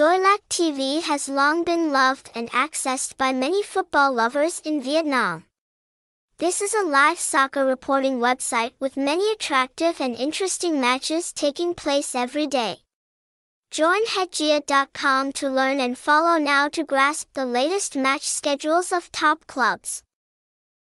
Xoilac TV has long been loved and accessed by many football lovers in Vietnam. This is a live soccer reporting website with many attractive and interesting matches taking place every day. Join Hetgia.com to learn and follow now to grasp the latest match schedules of top clubs.